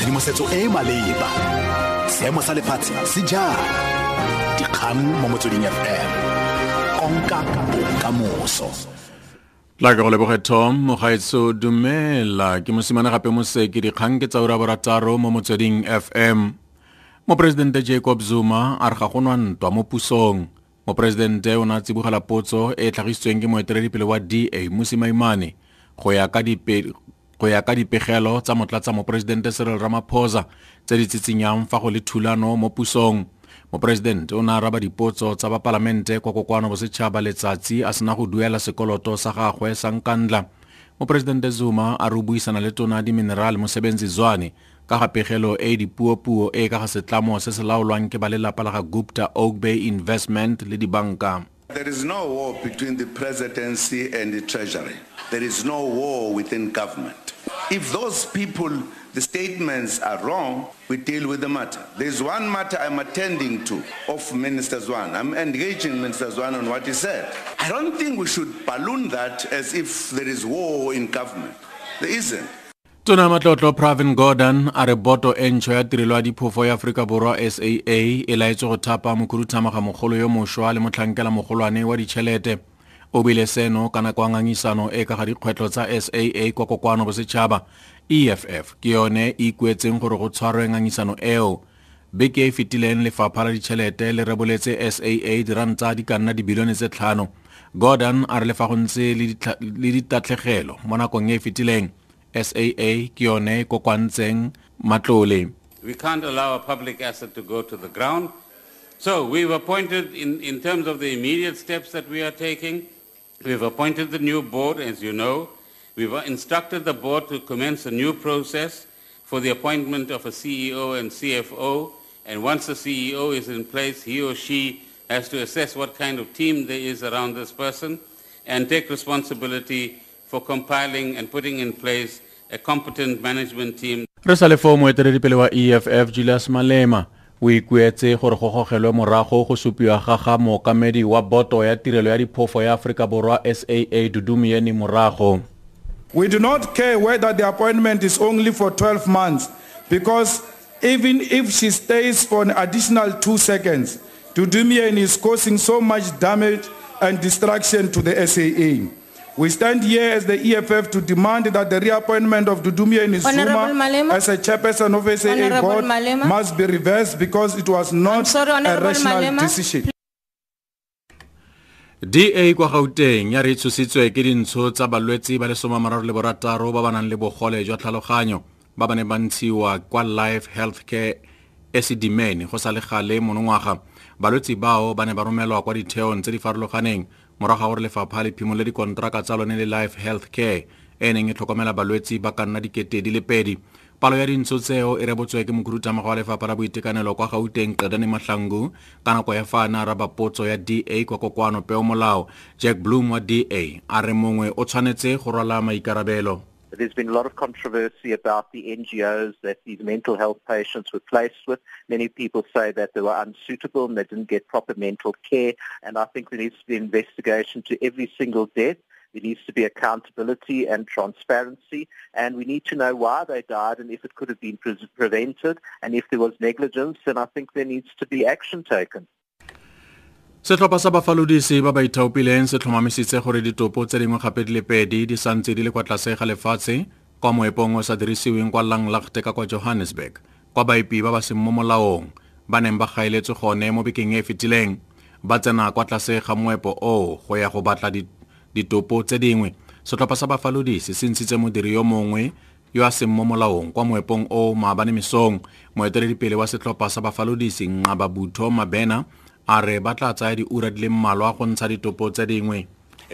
tshedimosetso e e maleba. Seemo sa lefatshe se jang dikgang mo motsweding fm konka bokamoso. La ke go leboge tom mogaetso dumela. Ke mosimane gape moseke dikgang ke tsa ura mo motsweding fm moporesidente jacob zuma a re ga go nwa ntwa mo pusong. Moporesidente o ne a tsibogela potso e e tlhagisitsweng ke moeteledipele wa da mosimaimane go ya ka go ya ka dipegelo tsa motlatsa moporesidente cyril ramaphosa tse di tsitsinyang fa go le thulano mo pusong. Moporesidente o ne a raba dipotso tsa bapalamente kwa kokwano bosetšhaba letsatsi a sena go duela sekoloto sa gagwe sa nkandla. Moporesidente zuma a re o buisana le tona diminerale mosebenzi zwane ka ga pegelo e dipuopuo e ka ga setlamo se se laolwang ke ba lelapa la ga gupta oak bay investment le dibanka There is no war between the presidency and the treasury. There is no war within government. If those people, the statements are wrong, we deal with the matter. There's one matter I'm attending to of Minister Zwane. I'm engaging Minister Zwane on what he said. I don't think we should balloon that as if there is war in government. There isn't. Tona matlotlo pravin gordon a re boto e ntšho ya tirelo ya diphofo ya aforika borwa saa e laetswe go thapa mokhuduthamaga mogolo yo mošwa le motlhankela mogolwane wa ditšhelete. O bile seno ka nako ya ngangisano e ka ga dikgwetlho tsa saa kwa kokwano bosetšhaba eff ke yone e ikuetseng gore go tshwarwe ngangisano eo. Beke e fetileng lefapha la ditšhelete le reboletse saa diranta di ka nna dibilione tse tlhano. Gordon a re le fa go ntse le ditatlhegelo mo nakong e e fetileng SAA ke yone kokwantseng matlole We can't allow a public asset to go to the ground. So we've appointed, in, in terms of the immediate steps that we are taking, we've appointed the new board, as you know. We've instructed the board to commence a new process for the appointment of a CEO and CFO. And once the CEO is in place, he or she has to assess what kind of team there is around this person and take responsibility for compiling and putting in place a competent management team. re sa le foo moeteledipele wa eff julius malema o ikuetse gore go gogelwe morago go supiwa ga ga mookamedi wa boto ya tirelo ya diphofo ya aforika borwa saa dudu myeni morago We do not care whether the appointment is only for 12 months because even if she stays for an additional two seconds, Dudu Myeni is causing so much damage and destruction to the SAA. We stand here as the EFF to demand that the reappointment of Dudu Myeni Honorable Zuma Malema. as a chairperson of SAA Honorable board Malema. must be reversed because it was not sorry, a rational Malema. decision. da kwa gauteng ya re tshositswe ke dintsho tsa balwetsi ba le somamararo le borataro ba ba nang le bogole jwa tlhaloganyo ba ba ne ba ntshiwa kwa life healthcare esidimeni go sa le gale monongwaga balwetsi bao ba ne ba romelwa kwa ditheong tse di farologaneng morago ga gore lefapha le phimole dikontraka tsa lone le life health care e neng e tlhokomela balwetsi ba ka nna dikete di le pedi. Palo ya dintsho tseo e rebotswe ke mokhuduthamaga wa lefapha la boitekanelo kwa gauteng qedane mahlangu ka nako ya fa a na raba potso ya da kwa kokwano peomolao jack bloom wa da a re mongwe o tshwanetse go rwala maikarabelo There's been a lot of controversy about the NGOs that these mental health patients were placed with. Many people say that they were unsuitable and they didn't get proper mental care. And I think there needs to be investigation to every single death. There needs to be accountability and transparency. And we need to know why they died and if it could have been pre- prevented. And if there was negligence, then I think there needs to be action taken. Setlhopha sa bafalodisi ba ba ithaopileng se tlhomamisitse gore ditopo tse dingwe gape di le pedi di santse di le kwa tlase ga lefatshe kwa moepong o sa dirisiweng kwa langlagte ka kwa johannesburg kwa baipi ba ba seng mo molaong ba neng ba gaeletswe gone mo bekeng e e fetileng. Ba tsena kwa tlase ga moepo o go ya go batla di- ditopo tse dingwe. Setlhopha sa bafalodisi se ntshitse modiri yo mongwe yo a seng mo molaong kwa moepong o maabane mesong moeteledipele wa setlhopha sa bafalodisi nqaba butho mabena a re ba tla tsaya diura di le mmalwa go ntsha ditopo dingwe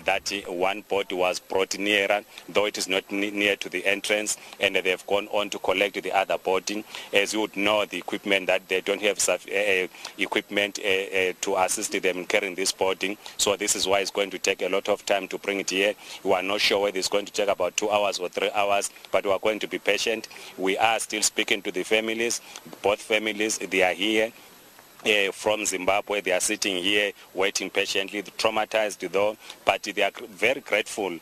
that one boat was brought nearer, though it is not near to the entrance, and they've gone on to collect the other boating. As you would know, the equipment that they don't have uh, equipment uh, uh, to assist them in carrying this boating. So this is why it's going to take a lot of time to bring it here. We are not sure whether it's going to take about two hours or three hours, but we are going to be patient. We are still speaking to the families. Both families, they are here uh, from Zimbabwe. They are sitting here waiting patiently, traumatized though, but they are very grateful